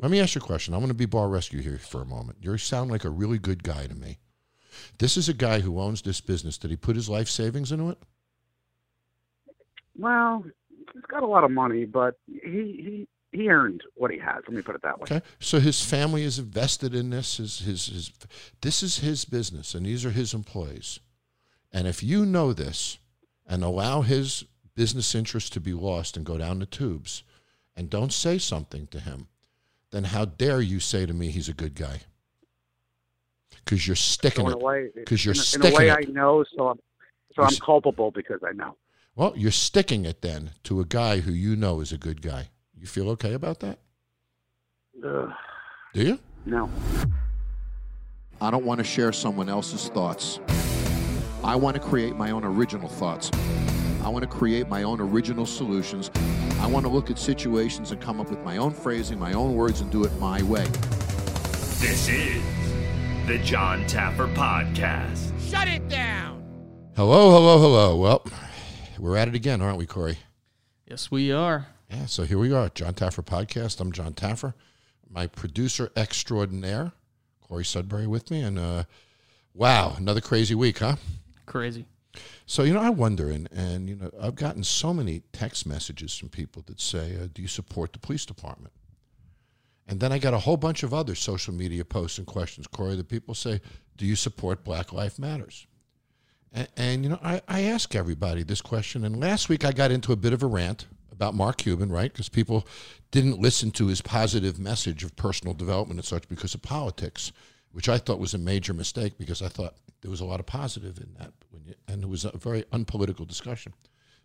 Let me ask you a question. I'm going to be bar rescue here for a moment. You sound like a really good guy to me. This is a guy who owns this business. Did he put his life savings into it? Well, he's got a lot of money, but he he he earned what he has. Let me put it that way. Okay. So his family is invested in this. His, his, his, this is his business, and these are his employees. And if you know this and allow his business interests to be lost and go down the tubes and don't say something to him, then how dare you say to me he's a good guy? Because you're sticking So in it. way, Because you're in, a- sticking in a way, it. I know, so I'm so You're I'm culpable because I know. Well, you're sticking it then to a guy who you know is a good guy. You feel okay about that? Ugh, Do you? no. I don't want to share someone else's thoughts. I want to create my own original thoughts. I want to create my own original solutions. I want to look at situations and come up with my own phrasing, my own words, and do it my way. This is the Jon Taffer Podcast. Shut it down. Hello, hello, hello. Well, we're at it again, aren't we, Corey? Yes, we are. Yeah, so here we are, Jon Taffer Podcast. I'm Jon Taffer, my producer extraordinaire, Corey Sudbury with me. And uh, wow, another crazy week, huh? Crazy. So, you know, I wonder, and, and you know, I've gotten so many text messages from people that say, uh, Do you support the police department? And then I got a whole bunch of other social media posts and questions, Corey, that people say, Do you support Black Life Matters? And, and you know, I, I ask everybody this question. And last week I got into a bit of a rant about Mark Cuban, right? Because people didn't listen to his positive message of personal development and such because of politics, which I thought was a major mistake because I thought there was a lot of positive in that. When you, and it was a very unpolitical discussion.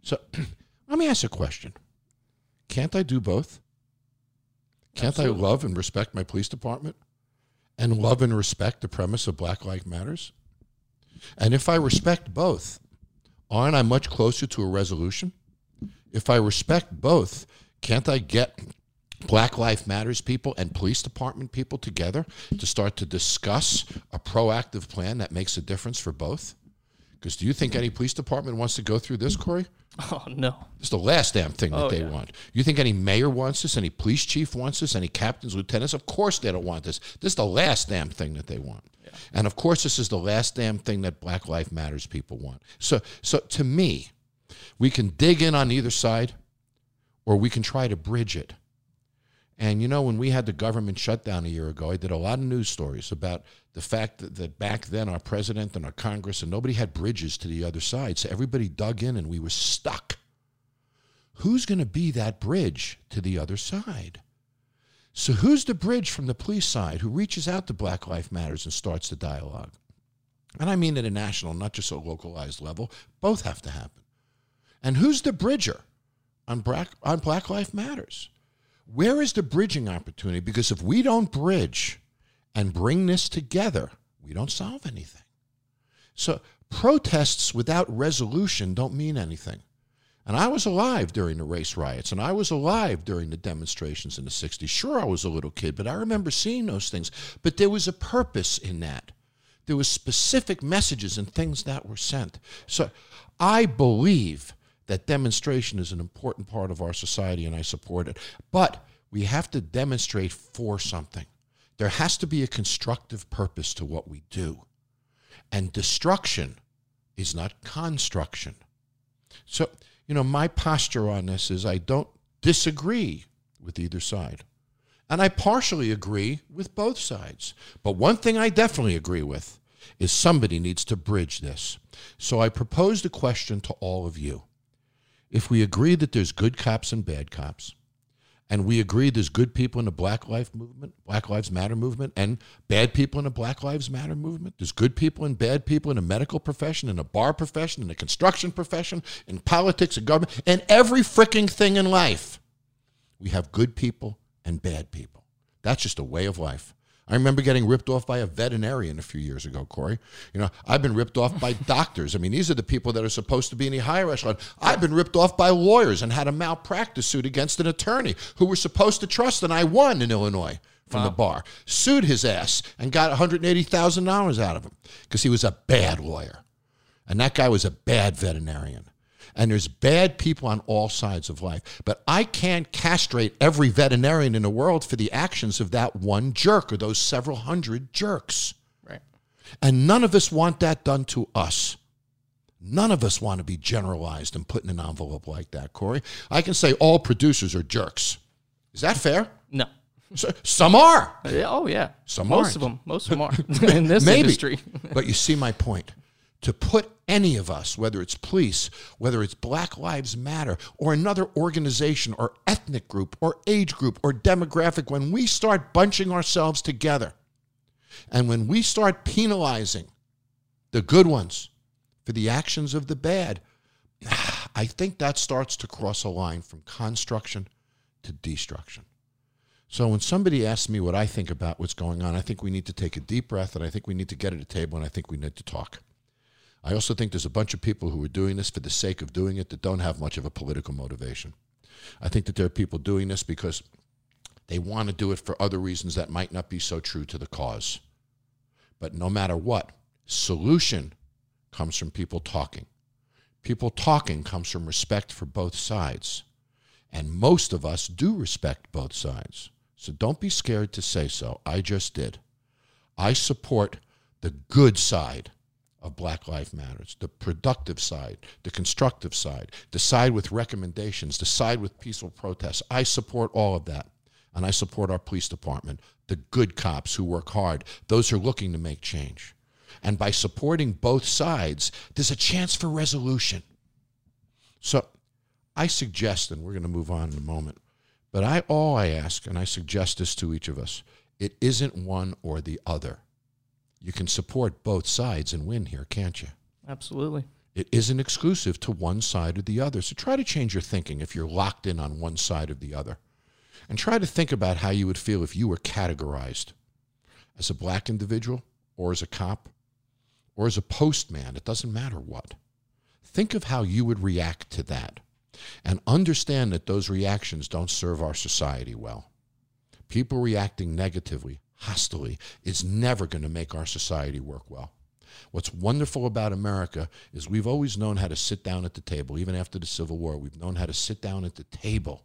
So let me ask a question Can't I do both? Can't I love and respect my police department and love and respect the premise of Black Lives Matters? And if I respect both, aren't I much closer to a resolution? If I respect both, can't I get Black Life Matters people and police department people together to start to discuss a proactive plan that makes a difference for both? Because do you think any police department wants to go through this, Corey? Oh no. It's the last damn thing that Oh, they yeah. want. You think any mayor wants this? Any police chief wants this? Any captains, lieutenants? Of course they don't want this. This is the last damn thing that they want. And of course, this is the last damn thing that Black Life Matters people want. So, so to me, we can dig in on either side, or we can try to bridge it. And you know, when we had the government shutdown a year ago, I did a lot of news stories about the fact that, that back then our president and our Congress and nobody had bridges to the other side. So everybody dug in and we were stuck. Who's going to be that bridge to the other side? So who's the bridge from the police side who reaches out to Black Lives Matters and starts the dialogue? And I mean at a national, not just a localized level. Both have to happen. And who's the bridger on Black, on Black Lives Matters? Where is the bridging opportunity? Because if we don't bridge and bring this together, we don't solve anything. So protests without resolution don't mean anything. And I was alive during the race riots, and I was alive during the demonstrations in the 60s. Sure, I was a little kid, but I remember seeing those things. But there was a purpose in that. There was specific messages and things that were sent. So I believe that demonstration is an important part of our society, and I support it. But we have to demonstrate for something. There has to be a constructive purpose to what we do. And destruction is not construction. So, you know, my posture on this is I don't disagree with either side. And I partially agree with both sides. But one thing I definitely agree with is somebody needs to bridge this. So I proposed a question to all of you. If we agree that there's good cops and bad cops, and we agree there's good people in the Black Lives movement, Black Lives Matter movement, and bad people in the Black Lives Matter movement. There's good people and bad people in the medical profession, in the bar profession, in the construction profession, in politics and government, and every freaking thing in life. We have good people and bad people. That's just a way of life. I remember getting ripped off by a veterinarian a few years ago, Corey. You know, I've been ripped off by doctors. I mean, these are the people that are supposed to be in the higher echelon. I've been ripped off by lawyers and had a malpractice suit against an attorney who were supposed to trust, and I won in Illinois from the bar. Sued his ass and got $180,000 out of him because he was a bad lawyer. And that guy was a bad veterinarian. And there's bad people on all sides of life. But I can't castrate every veterinarian in the world for the actions of that one jerk or those several hundred jerks. Right. And none of us want that done to us. None of us want to be generalized and put in an envelope like that, Corey. I can say all producers are jerks. Is that fair? No. So, some are. Oh yeah. Some most aren't. of them. Most of them are in this Maybe. industry. but you see my point. To put any of us, whether it's police, whether it's Black Lives Matter, or another organization, or ethnic group, or age group, or demographic, when we start bunching ourselves together and when we start penalizing the good ones for the actions of the bad, I think that starts to cross a line from construction to destruction. So when somebody asks me what I think about what's going on, I think we need to take a deep breath and I think we need to get at a table and I think we need to talk. I also think there's a bunch of people who are doing this for the sake of doing it that don't have much of a political motivation. I think that there are people doing this because they want to do it for other reasons that might not be so true to the cause. But no matter what, solution comes from people talking. People talking comes from respect for both sides. And most of us do respect both sides. So don't be scared to say so. I just did. I support the good side of Black Lives Matters, the productive side, the constructive side, the side with recommendations, the side with peaceful protests. I support all of that. And I support our police department, the good cops who work hard, those who are looking to make change. And by supporting both sides, there's a chance for resolution. So I suggest, and we're going to move on in a moment, but I all I ask, and I suggest this to each of us, it isn't one or the other. You can support both sides and win here, can't you? Absolutely. It isn't exclusive to one side or the other. So try to change your thinking if you're locked in on one side or the other. And try to think about how you would feel if you were categorized as a black individual or as a cop or as a postman. It doesn't matter what. Think of how you would react to that and understand that those reactions don't serve our society well. People reacting negatively, hostilely, is never going to make our society work well. What's wonderful about America is we've always known how to sit down at the table, even after the Civil War. We've known how to sit down at the table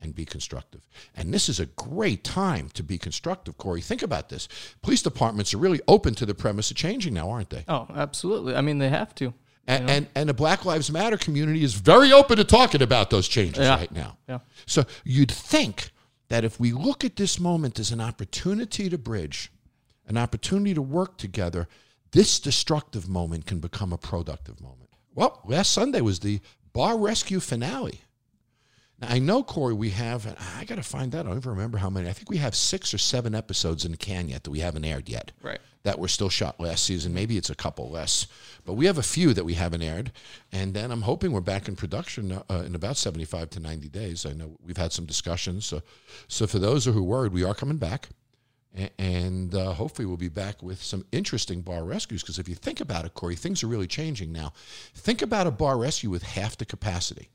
and be constructive. And this is a great time to be constructive, Corey. Think about this. Police departments are really open to the premise of changing now, aren't they? Oh, absolutely. I mean, they have to. And, and, and the Black Lives Matter community is very open to talking about those changes Yeah. right now. Yeah. So you'd think that if we look at this moment as an opportunity to bridge, an opportunity to work together, this destructive moment can become a productive moment. Well, last Sunday was the bar rescue finale. Now, I know, Corey, we have, I got to find out, I don't even remember how many. I think we have six or seven episodes in the can yet that we haven't aired yet Right. that were still shot last season. Maybe it's a couple less, but we have a few that we haven't aired. And then I'm hoping we're back in production uh, in about 75 to 90 days. I know we've had some discussions. So, so for those who are worried, we are coming back. And uh, hopefully, we'll be back with some interesting bar rescues. Because if you think about it, Corey, things are really changing now. Think about a bar rescue with half the capacity.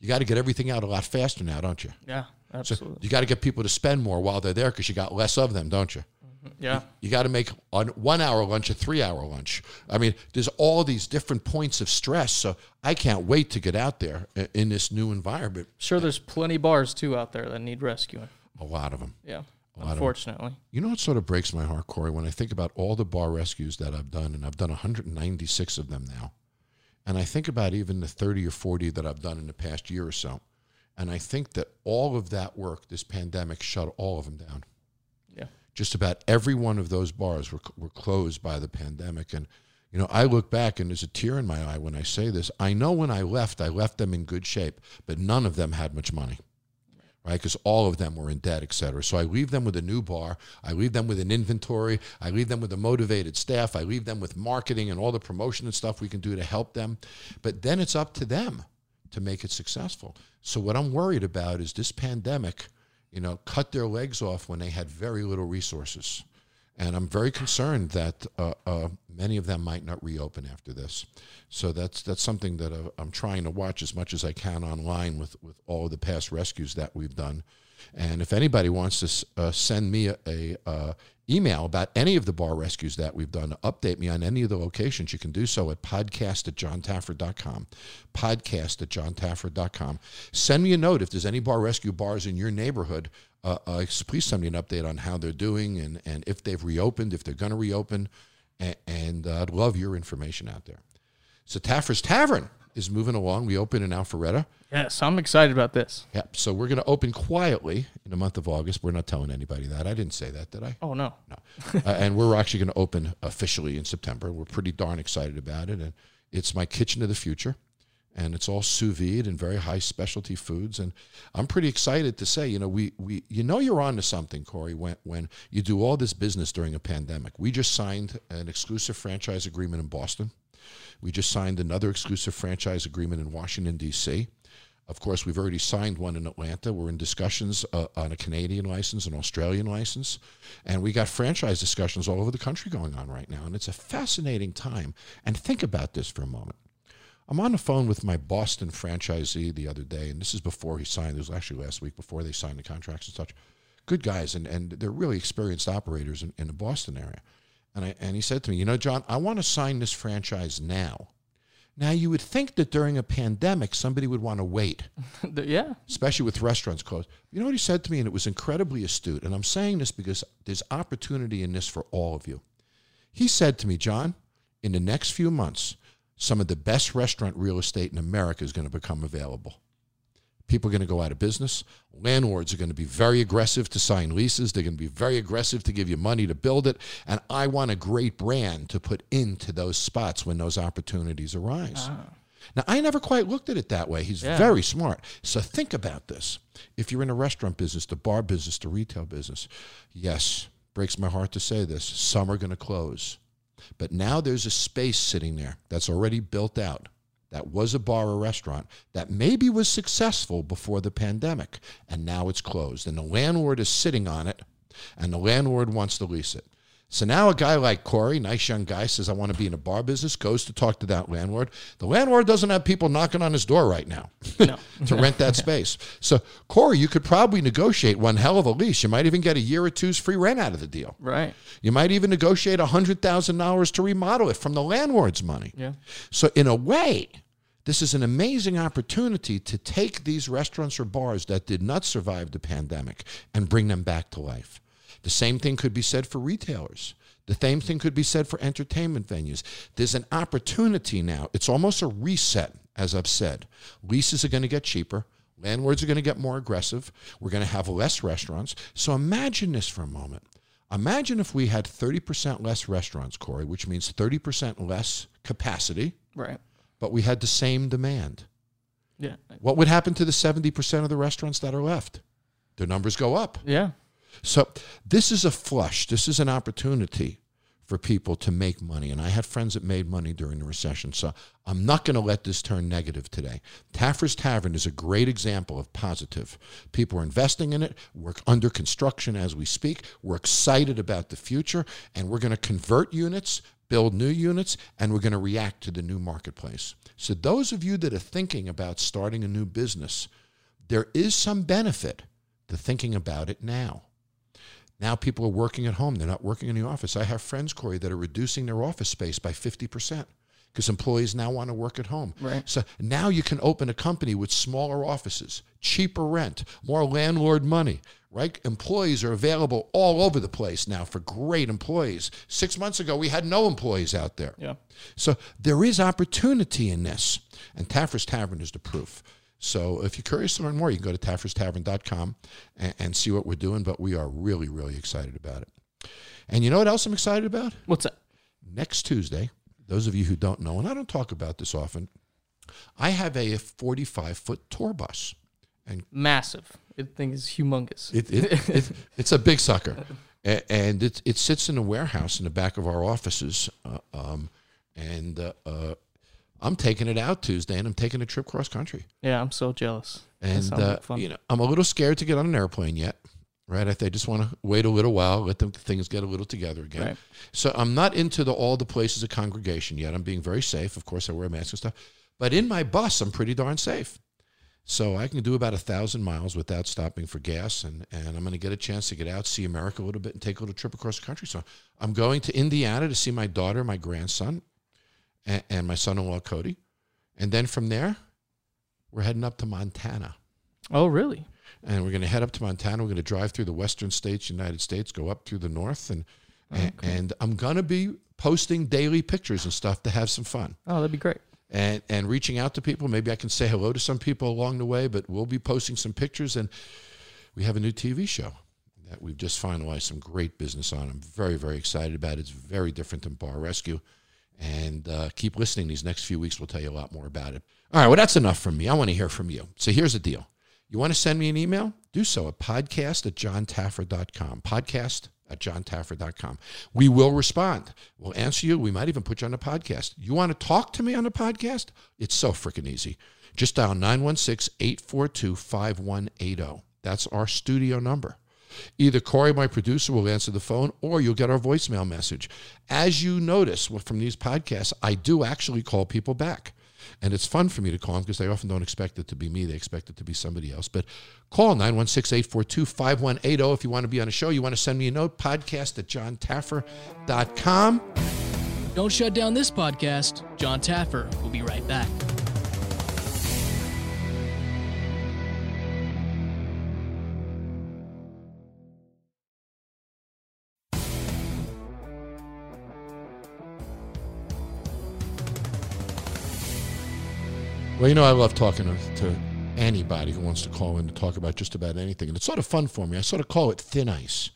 You got to get everything out a lot faster now, don't you? Yeah. So Absolutely. you got to get people to spend more while they're there because you got less of them, don't you? Mm-hmm, yeah. You got to make a one hour lunch a three hour lunch. I mean, there's all these different points of stress. So I can't wait to get out there in this new environment. Sure, there's plenty bars too out there that need rescuing. A lot of them. Yeah. lot of 'em. Unfortunately. You know what sort of breaks my heart, Corey, when I think about all the bar rescues that I've done, and I've done 196 of them now. And I think about even the 30 or 40 that I've done in the past year or so. And I think that all of that work, this pandemic, shut all of them down. Yeah. just about every one of those bars were, were closed by the pandemic. And, you know, I look back and there's a tear in my eye when I say this. I know when I left, I left them in good shape, but none of them had much money, right? Because all of them were in debt, et cetera. So I leave them with a new bar. I leave them with an inventory. I leave them with a motivated staff. I leave them with marketing and all the promotion and stuff we can do to help them. But then it's up to them to make it successful. So what I'm worried about is this pandemic you know, cut their legs off when they had very little resources. And I'm very concerned that uh, uh, many of them might not reopen after this. So that's that's something that uh, I'm trying to watch as much as I can online with, with all of the past rescues that we've done. And if anybody wants to uh, send me a, a uh, email about any of the bar rescues that we've done, update me on any of the locations, you can do so at podcast at jontaffer.com. Podcast at jontaffer.com. Send me a note if there's any bar rescue bars in your neighborhood. Uh, uh, please send me an update on how they're doing and, and if they've reopened, if they're going to reopen. And, and uh, I'd love your information out there. So Taffer's Tavern is moving along. We open in Alpharetta. Yes, I'm excited about this. Yep. So we're going to open quietly in the month of August. We're not telling anybody that. I didn't say that, did I? Oh no. No. uh, and we're actually going to open officially in September. We're pretty darn excited about it. And it's my kitchen of the future. And it's all sous vide and very high specialty foods. And I'm pretty excited to say, you know, we, we you know you're on to something, Corey, when, when you do all this business during a pandemic. We just signed an exclusive franchise agreement in Boston. We just signed another exclusive franchise agreement in Washington, D.C. Of course, we've already signed one in Atlanta. We're in discussions uh, on a Canadian license, an Australian license, and we got franchise discussions all over the country going on right now. And it's a fascinating time. And think about this for a moment. I'm on the phone with my Boston franchisee the other day, and this is before he signed. It was actually last week before they signed the contracts and such. Good guys, and, and they're really experienced operators in, in the Boston area. And, I, and he said to me, You know, Jon, I want to sign this franchise now. Now, you would think that during a pandemic, somebody would want to wait, yeah. especially with restaurants closed. You know what he said to me? And it was incredibly astute. And I'm saying this because there's opportunity in this for all of you. He said to me, Jon, in the next few months, some of the best restaurant real estate in America is going to become available. People are going to go out of business. Landlords are going to be very aggressive to sign leases. They're going to be very aggressive to give you money to build it. And I want a great brand to put into those spots when those opportunities arise. Ah. Now, I never quite looked at it that way. He's Yeah. very smart. So think about this. If you're in a restaurant business, the bar business, the retail business, yes, breaks my heart to say this, some are going to close. But now there's a space sitting there that's already built out. That was a bar or restaurant that maybe was successful before the pandemic, and now it's closed. And the landlord is sitting on it, and the landlord wants to lease it. So now a guy like Corey, nice young guy, says, I want to be in a bar business, goes to talk to that landlord. The landlord doesn't have people knocking on his door right now No. to rent that space. So, Corey, you could probably negotiate one hell of a lease. You might even get a year or two's free rent out of the deal. Right. You might even negotiate $100,000 to remodel it from the landlord's money. Yeah. So, in a way, this is an amazing opportunity to take these restaurants or bars that did not survive the pandemic and bring them back to life. The same thing could be said for retailers. The same thing could be said for entertainment venues. There's an opportunity now. It's almost a reset, as I've said. Leases are going to get cheaper. Landlords are going to get more aggressive. We're going to have less restaurants. So imagine this for a moment. Imagine if we had 30% less restaurants, Corey, which means 30% less capacity, Right. but we had the same demand. Yeah. What would happen to the 70% of the restaurants that are left? Their numbers go up. Yeah. So this is a flush. This is an opportunity for people to make money. And I had friends that made money during the recession. So I'm not going to let this turn negative today. Taffer's Tavern is a great example of positive. People are investing in it. We're under construction as we speak. We're excited about the future. And we're going to convert units, build new units, and we're going to react to the new marketplace. So those of you that are thinking about starting a new business, there is some benefit to thinking about it now. Now people are working at home. They're not working in the office. I have friends, Corey, that are reducing their office space by 50% because employees now want to work at home. Right. So now you can open a company with smaller offices, cheaper rent, more landlord money, right? Employees are available all over the place now for great employees. Six months ago, we had no employees out there. Yeah. So there is opportunity in this, and Taffer's Tavern is the proof. So if you're curious to learn more, you can go to tafferstavern.com and, and see what we're doing, but we are really, really excited about it. And you know what else I'm excited about? What's that? Next Tuesday, those of you who don't know, and I don't talk about this often, I have a 45 foot tour bus. And Massive. It thing is humongous. It, it, it, it's a big sucker. And it, it sits in a warehouse in the back of our offices. Uh, um, and uh, uh, I'm taking it out Tuesday and I'm taking a trip cross country. yeah, I'm so jealous. And, uh, like you know, I'm a little scared to get on an airplane yet. Right, I, I just want to wait a little while, let the things get a little together again. Right. So I'm not into the all the places of congregation yet. I'm being very safe. Of course, I wear a mask and stuff. But in my bus, I'm pretty darn safe. So I can do about a thousand miles without stopping for gas, and, and I'm going to get a chance to get out, see America a little bit, and take a little trip across the country. So I'm going to Indiana to see my daughter, my grandson, and, and my son-in-law Cody, and then from there, we're heading up to Montana. Oh, really? And we're going to head up to Montana. We're going to drive through the western states, United States, go up through the north, and oh, and, and I'm going to be posting daily pictures and stuff to have some fun Oh, that'd be great. and and reaching out to people. Maybe I can say hello to some people along the way, but we'll be posting some pictures. And we have a new TV show that we've just finalized some great business on. I'm very very excited about. it. It's very different than Bar Rescue. And uh, keep listening. These next few weeks, we'll tell you a lot more about it. All right, well, that's enough from me. I want to hear from you. So here's the deal. You want to send me an email? Do so at podcast at jontaffer.com. Podcast at jontaffer.com. We will respond. We'll answer you. We might even put you on the podcast. You want to talk to me on the podcast? It's so freaking easy. Just dial 916 842 5180. That's our studio number. Either Corey, my producer, will answer the phone or you'll get our voicemail message. As you notice from these podcasts, I do actually call people back. And it's fun for me to call them because they often don't expect it to be me. They expect it to be somebody else. But call 916 842 5180 if you want to be on a show. You want to send me a note, podcast at jontaffer.com. Don't shut down this podcast. Jon Taffer will be right back. Well, you know, I love talking to, to anybody who wants to call in to talk about just about anything. And it's sort of fun for me. I sort of call it thin ice.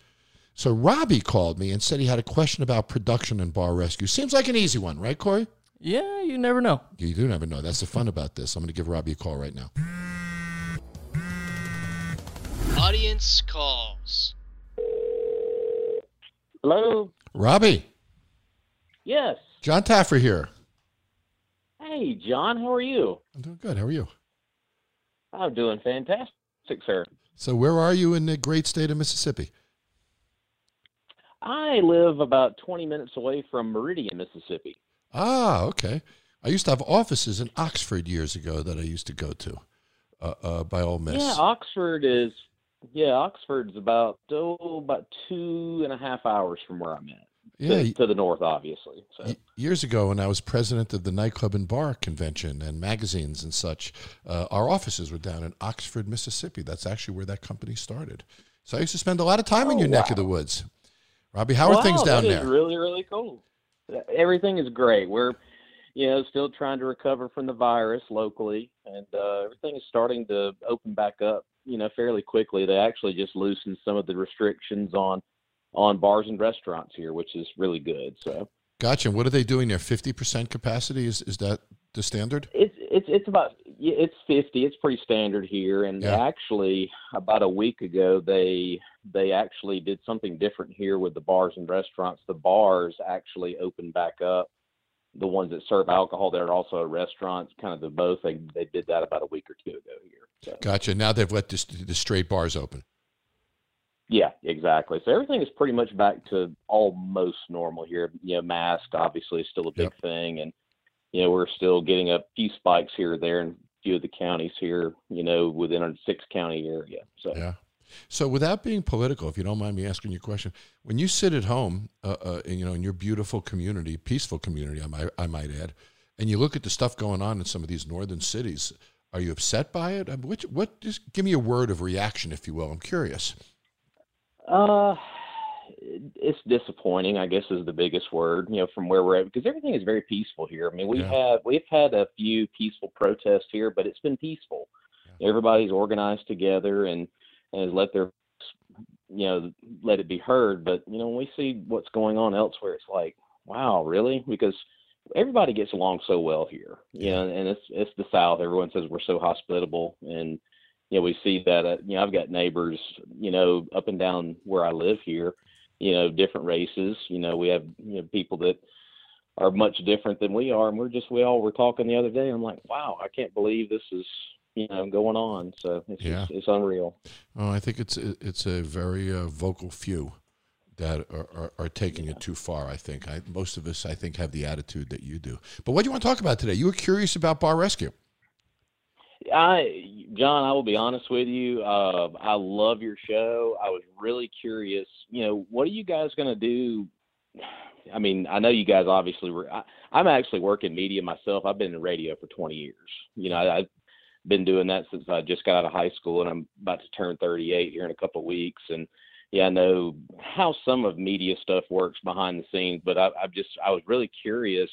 So Robbie called me and said he had a question about production and bar rescue. Seems like an easy one, right, Corey? Yeah, you never know. You do never know. That's the fun about this. I'm going to give Robbie a call right now. Audience calls. Hello. Robbie, Yes. Jon Taffer here. Hey, Jon. How are you? I'm doing good. How are you? I'm doing fantastic, sir. So, where are you in the great state of Mississippi? I live about 20 minutes away from Meridian, Mississippi. Ah, okay. I used to have offices in Oxford years ago that I used to go to uh, uh, by Ole Miss. Yeah, Oxford is. Yeah, Oxford's about oh, about two and a half hours from where I'm at. Yeah, to, to the north, obviously. So. Years ago, when I was president of the nightclub and bar convention and magazines and such, uh, our offices were down in Oxford, Mississippi. That's actually where that company started. So I used to spend a lot of time in Oh, your neck of the woods. Robbie, how are wow, things down there? really, really cool. Everything is great. We're, you know, still trying to recover from the virus locally, and uh, everything is starting to open back up. You know, fairly quickly. They actually just loosened some of the restrictions on on bars and restaurants here, which is really good. So Gotcha. And what are they doing there? Fifty percent capacity? Is is that the standard? it's it's it's about it's 50 it's pretty standard here and Yeah. actually about a week ago they they actually did something different here with the bars and restaurants the bars actually opened back up the ones that serve alcohol that are also restaurants kind of the both they they did that about a week or two ago here so Gotcha. Now they've let this, the straight bars open. Yeah exactly so everything is pretty much back to almost normal here you know mask obviously is still a big Yep. thing and you know we're still getting a few spikes here or there in a few of the counties here you know within a six county area so Yeah. So, without being political, if you don't mind me asking you a question, when you sit at home, uh, uh, in, you know, in your beautiful community, peaceful community, I might, I might add, and you look at the stuff going on in some of these northern cities, are you upset by it? Which, what? Just give me a word of reaction, if you will. I'm curious. Uh, it's disappointing. I guess is the biggest word. You know, from where we're at, because everything is very peaceful here. I mean, we Yeah. have we've had a few peaceful protests here, but it's been peaceful. Everybody's organized together and and has let their you know let it be heard. But you know, when we see what's going on elsewhere, it's like, wow, really? Because everybody gets along so well here. You know, and it's it's the South. Everyone says we're so hospitable and you know, we see that, uh, you know, I've got neighbors, you know, up and down where I live here, you know, different races. You know, we have, you know, people that are much different than we are. And we're just, we all were talking the other day. I'm like, wow, I can't believe this is, you know, going on. So it's, Yeah. just, it's unreal. Oh, I think it's it's a very uh, vocal few that are, are, are taking it too far. I think I, most of us, I think, have the attitude that you do. But what do you want to talk about today? You were curious about bar rescue. I, Jon, I will be honest with you. Uh, I love your show. I was really curious. You know, what are you guys going to do? I mean, I know you guys obviously were. I, I'm actually working media myself. I've been in radio for 20 years. You know, I, I've been doing that since I just got out of high school, and I'm about to turn 38 here in a couple of weeks. And yeah, I know how some of media stuff works behind the scenes, but I, I've just I was really curious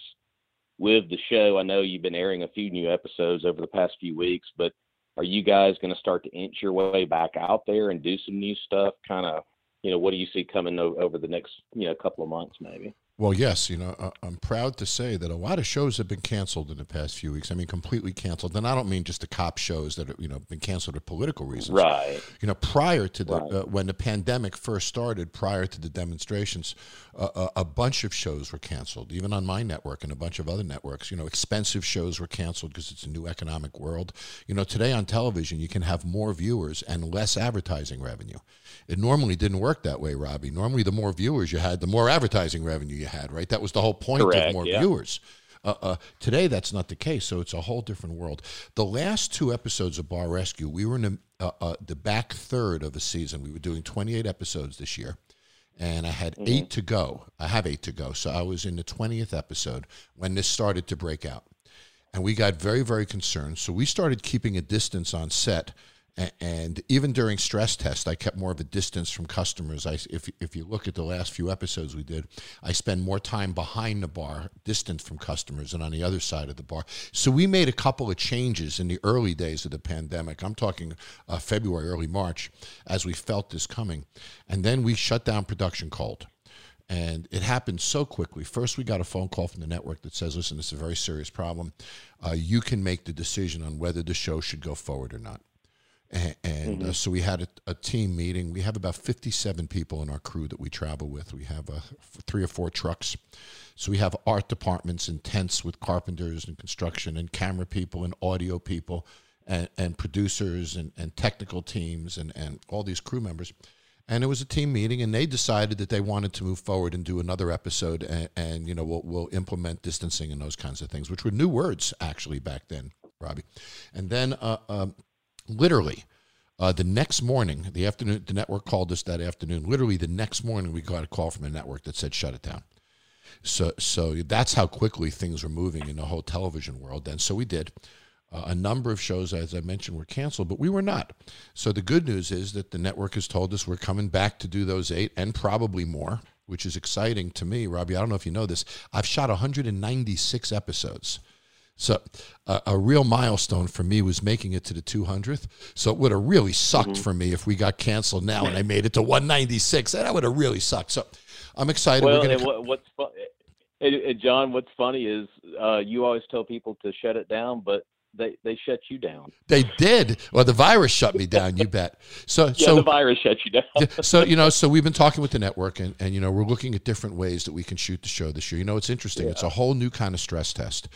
with the show. I know you've been airing a few new episodes over the past few weeks, but are you guys going to start to inch your way back out there and do some new stuff? Kind of, you know, what do you see coming over the next, you know, couple of months, maybe? Well, yes, you know, uh, I'm proud to say that a lot of shows have been canceled in the past few weeks. I mean, completely canceled. And I don't mean just the cop shows that have, you know, been canceled for political reasons. Right. You know, prior to the, Right. uh, when the pandemic first started, prior to the demonstrations, uh, a, a bunch of shows were canceled, even on my network and a bunch of other networks. You know, expensive shows were canceled because it's a new economic world. You know, today on television, you can have more viewers and less advertising revenue. It normally didn't work that way, Robbie. Normally, the more viewers you had, the more advertising revenue you had, right? That was the whole point of more yeah. viewers. Uh, uh, today, that's not the case, so it's a whole different world. The last two episodes of Bar Rescue, we were in the, uh, uh, the back third of the season. We were doing 28 episodes this year, and I had eight to go. I have eight to go, so I was in the 20th episode when this started to break out and we got very very concerned so we started keeping a distance on set A- and even during stress test i kept more of a distance from customers i if, if you look at the last few episodes we did i spend more time behind the bar distant from customers and on the other side of the bar so we made a couple of changes in the early days of the pandemic i'm talking uh, february early march as we felt this coming and then we shut down production cold and it happened so quickly. First, we got a phone call from the network that says, listen, this is a very serious problem. Uh, you can make the decision on whether the show should go forward or not. And, and uh, so we had a, a team meeting. We have about 57 people in our crew that we travel with. We have uh, three or four trucks. So we have art departments and tents with carpenters and construction and camera people and audio people and, and producers and, and technical teams and, and all these crew members. And it was a team meeting, and they decided that they wanted to move forward and do another episode, and, and you know we'll, we'll implement distancing and those kinds of things, which were new words actually back then, Robbie. And then uh, um, literally uh, the next morning, the afternoon, the network called us that afternoon. Literally the next morning, we got a call from a network that said shut it down. So, so that's how quickly things were moving in the whole television world. Then, so we did. Uh, a number of shows, as I mentioned, were canceled, but we were not. So the good news is that the network has told us we're coming back to do those eight and probably more, which is exciting to me, Robbie. I don't know if you know this. I've shot 196 episodes. So uh, a real milestone for me was making it to the 200th. So it would have really sucked Mm-hmm. for me if we got canceled now and I made it to 196. That would have really sucked. So I'm excited. Well, and what, what's fu- and, and Jon, what's funny is uh, you always tell people to shut it down, but they they shut you down. They did. Well, the virus shut me down. You bet. So, Yeah, so the virus shut you down. So you know, so we've been talking with the network, and, and you know, we're looking at different ways that we can shoot the show this year. You know, it's interesting. It's a whole new kind of stress test,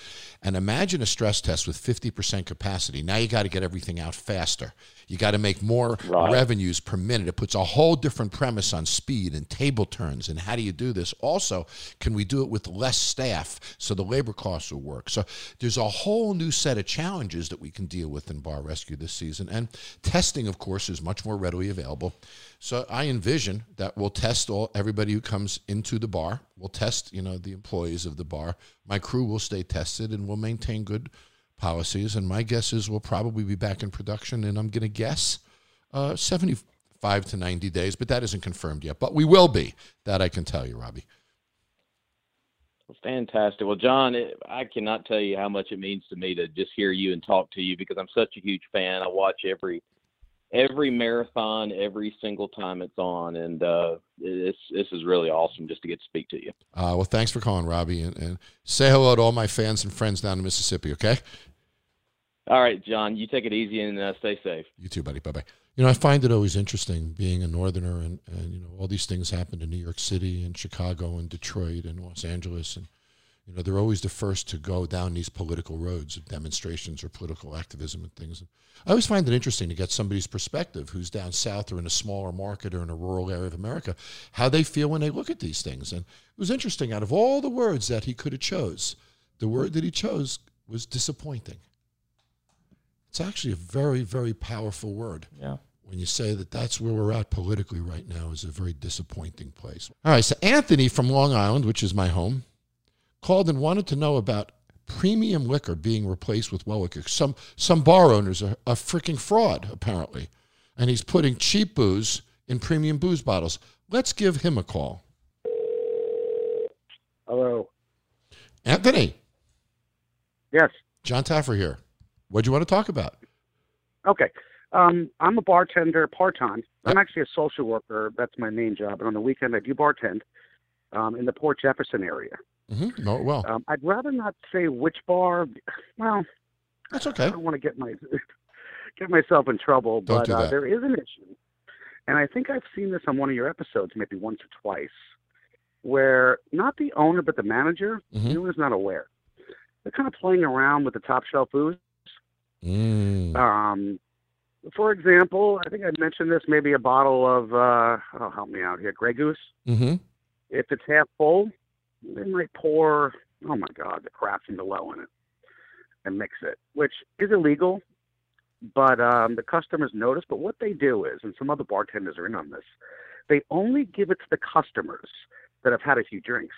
and imagine a stress test with fifty percent capacity. Now you got to get everything out faster. You got to make more Right. revenues per minute. It puts a whole different premise on speed and table turns. And how do you do this? Also, can we do it with less staff so the labor costs will work? So there's a whole new set of challenges that we can deal with in bar rescue this season. And testing, of course, is much more readily available. So I envision that we'll test all everybody who comes into the bar. We'll test, you know, the employees of the bar. My crew will stay tested, and we'll maintain good policies. And my guess is we'll probably be back in production. And I'm going to guess uh, 75 to 90 days, but that isn't confirmed yet. But we will be. That I can tell you, Robbie. Fantastic. Well, Jon, it, I cannot tell you how much it means to me to just hear you and talk to you because I'm such a huge fan. I watch every every marathon every single time it's on, and uh, it's this is really awesome just to get to speak to you. Uh, well, thanks for calling, Robbie, and, and say hello to all my fans and friends down in Mississippi. Okay. All right, Jon, you take it easy and uh, stay safe. You too, buddy. Bye bye. You know, I find it always interesting being a northerner, and, and you know, all these things happen in New York City and Chicago and Detroit and Los Angeles, and you know, they're always the first to go down these political roads of demonstrations or political activism and things. I always find it interesting to get somebody's perspective who's down south or in a smaller market or in a rural area of America, how they feel when they look at these things. And it was interesting. Out of all the words that he could have chose, the word that he chose was disappointing. It's actually a very, very powerful word. Yeah. When you say that that's where we're at politically right now is a very disappointing place. All right, so Anthony from Long Island, which is my home, called and wanted to know about premium liquor being replaced with well liquor. Some some bar owners are a freaking fraud, apparently. And he's putting cheap booze in premium booze bottles. Let's give him a call. Hello. Anthony, Yes. Jon Taffer here. What do you want to talk about? Okay. Um, I'm a bartender part time. I'm actually a social worker. That's my main job. And on the weekend, I do bartend um, in the Port Jefferson area. Mm-hmm. Know well. Um, I'd rather not say which bar. Well, That's okay. I don't want to get my get myself in trouble, Don't but do uh, there is an issue, and I think I've seen this on one of your episodes, maybe once or twice, where not the owner but the manager, Mhm. the owner's not aware. They're kind of playing around with the top shelf booze. Mm. Um, for example, I think I mentioned this. Maybe a bottle of uh, oh, help me out here, Grey Goose. Mm-hmm. If it's half full, they might pour oh my god, the crap from below in it and mix it, which is illegal. But um, the customers notice. But what they do is, and some other bartenders are in on this, they only give it to the customers that have had a few drinks.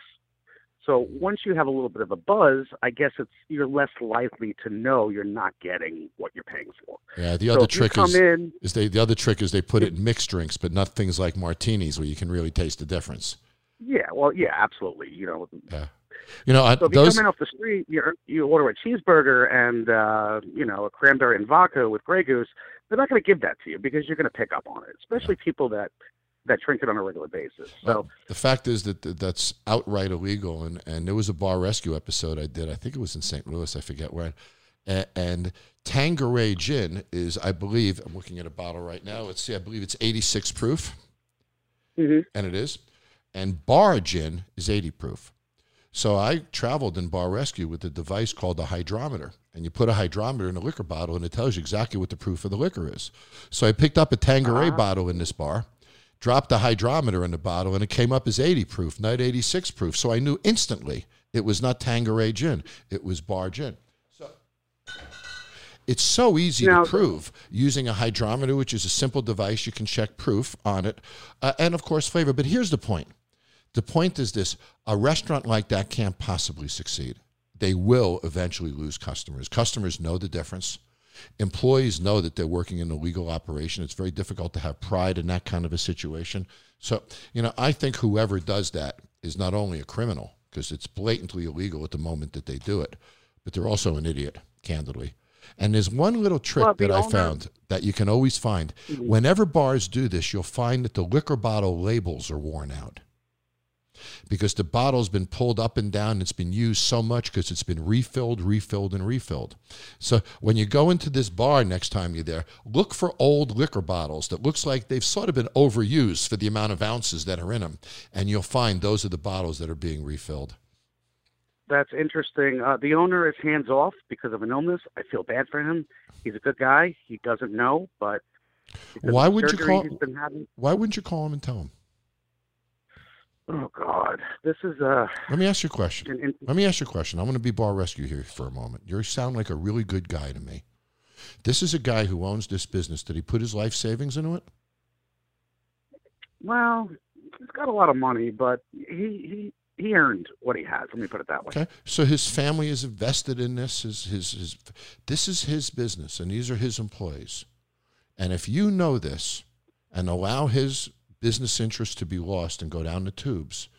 So once you have a little bit of a buzz, I guess it's you're less likely to know you're not getting what you're paying for. Yeah, the other you trick is, in, is they the other trick is they put it in mixed drinks, but not things like martinis where you can really taste the difference. yeah, well, yeah, absolutely. You know, Yeah. You know, I, so if you come in off the street, you you order a cheeseburger and uh, you know a cranberry and vodka with Grey Goose, they're not going to give that to you because you're going to pick up on it, especially people that that drink it on a regular basis. So Well, the fact is that that's outright illegal, and, and there was a bar rescue episode I did. I think it was in St. Louis. I forget where. And, and Tanqueray gin is, I believe, I'm looking at a bottle right now. Let's see, I believe it's 86 proof, Mm-hmm. and it is. And bar gin is 80 proof. So I traveled in bar rescue with a device called a hydrometer, and you put a hydrometer in a liquor bottle, and it tells you exactly what the proof of the liquor is. So I picked up a Tanqueray bottle in this bar dropped the hydrometer in the bottle and it came up as 80 proof, not 86 proof. So I knew instantly it was not Tanqueray gin, it was bar gin. So it's so easy Now- to prove using a hydrometer, which is a simple device. You can check proof on it, uh, and of course, flavor. But here's the point the point is this a restaurant like that can't possibly succeed. They will eventually lose customers. Customers know the difference. Employees know that they're working in a legal operation. It's very difficult to have pride in that kind of a situation. So, you know, I think whoever does that is not only a criminal, because it's blatantly illegal at the moment that they do it, but they're also an idiot, candidly. And there's one little trick Well, that I found that you can always find. Whenever bars do this, you'll find that the liquor bottle labels are worn out because the bottle's been pulled up and down. It's been used so much because it's been refilled, refilled, and refilled. So when you go into this bar next time you're there, look for old liquor bottles that looks like they've sort of been overused for the amount of ounces that are in them, and you'll find those are the bottles that are being refilled. that's interesting. Uh, the owner is hands off because of an illness. I feel bad for him. He's a good guy. He doesn't know, but Why would you call- been having. Why wouldn't you call him and tell him? Oh God, this is uh, Let me ask you a question. in- Let me ask you a question. I'm going to be bar rescue here for a moment. You sound like a really good guy to me. This is a guy who owns this business. Did he put his life savings into it? well, he's got a lot of money, but he he he earned what he has. Let me put it that way. Okay. So his family is invested in this. His, his, his, this is his business, and these are his employees. And if you know this and allow his business interests to be lost and go down the tubes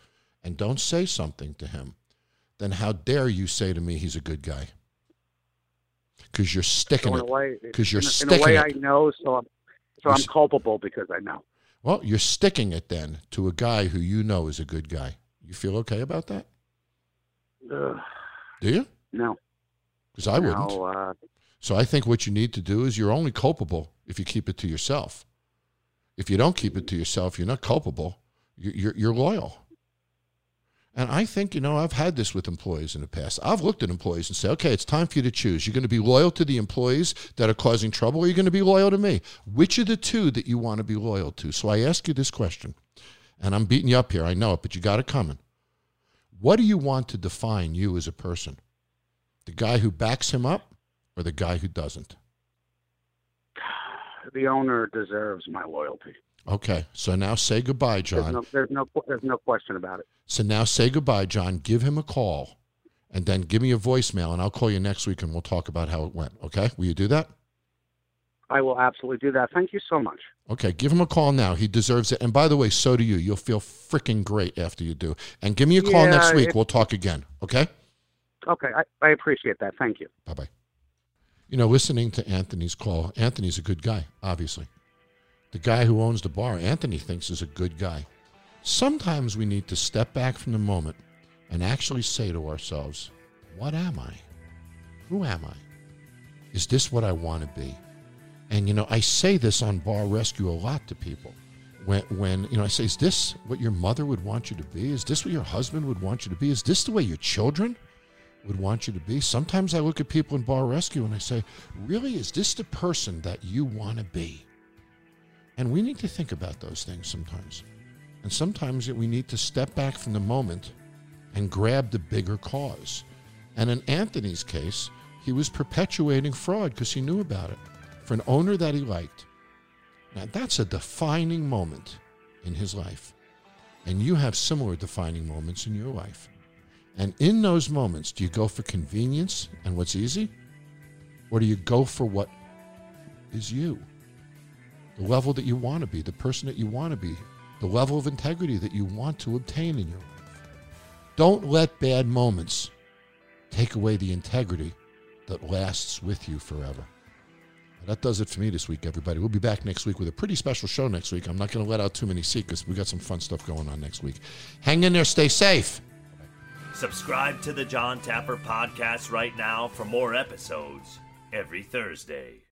and don't say something to him, then how dare you say to me he's a good guy? Because you're sticking So it. way, 'Cause you're in, a- in a way, it. I know. So I'm so You're I'm culpable because I know. Well, you're sticking it then to a guy who you know is a good guy. You feel okay about that? Do you? no, Because I wouldn't. uh, So I think what you need to do is you're only culpable if you keep it to yourself. If you don't keep it to yourself, you're not culpable. You're, you're, loyal. And I think, you know, I've had this with employees in the past. I've looked at employees and said, okay, it's time for you to choose. You're going to be loyal to the employees that are causing trouble, or you're going to be loyal to me. Which of the two that you want to be loyal to? So I ask you this question, and I'm beating you up here. I know it, but you got it coming. What do you want to define you as a person? The guy who backs him up or the guy who doesn't? The owner deserves my loyalty. Okay, so now say goodbye, There's John. no, there's no, there's no question about it. So now say goodbye, John. Give him a call, and then give me a voicemail, and I'll call you next week, and we'll talk about how it went. Okay? Will you do that? I will absolutely do that. Thank you so much. Okay, give him a call now. He deserves it. And by the way, so do you. You'll feel freaking great after you do. And give me a call Yeah, next week. it- We'll talk again. Okay? Okay, I, I appreciate that. Thank you. Bye bye. You know, listening to Anthony's call, Anthony's a good guy, obviously. The guy who owns the bar, Anthony thinks is a good guy. Sometimes we need to step back from the moment and actually say to ourselves, What am I? Who am I? Is this what I want to be? And you know, I say this on Bar Rescue a lot to people. When, when you know, I say, "Is this what your mother would want you to be? Is this what your husband would want you to be? Is this the way your children would want you to be?" Sometimes I look at people in Bar Rescue and I say, "Really, is this the person that you want to be?" And we need to think about those things sometimes. And sometimes we need to step back from the moment and grab the bigger cause. And in Anthony's case, he was perpetuating fraud because he knew about it for an owner that he liked. Now, that's a defining moment in his life. And you have similar defining moments in your life. And in those moments, do you go for convenience and what's easy? Or do you go for what is you? The level that you want to be, the person that you want to be, the level of integrity that you want to obtain in your life. Don't let bad moments take away the integrity that lasts with you forever. That does it for me this week, everybody. We'll be back next week with a pretty special show next week. I'm not going to let out too many secrets. We got some fun stuff going on next week. Hang in there, stay safe. Subscribe to the Jon Taffer podcast right now for more episodes every Thursday.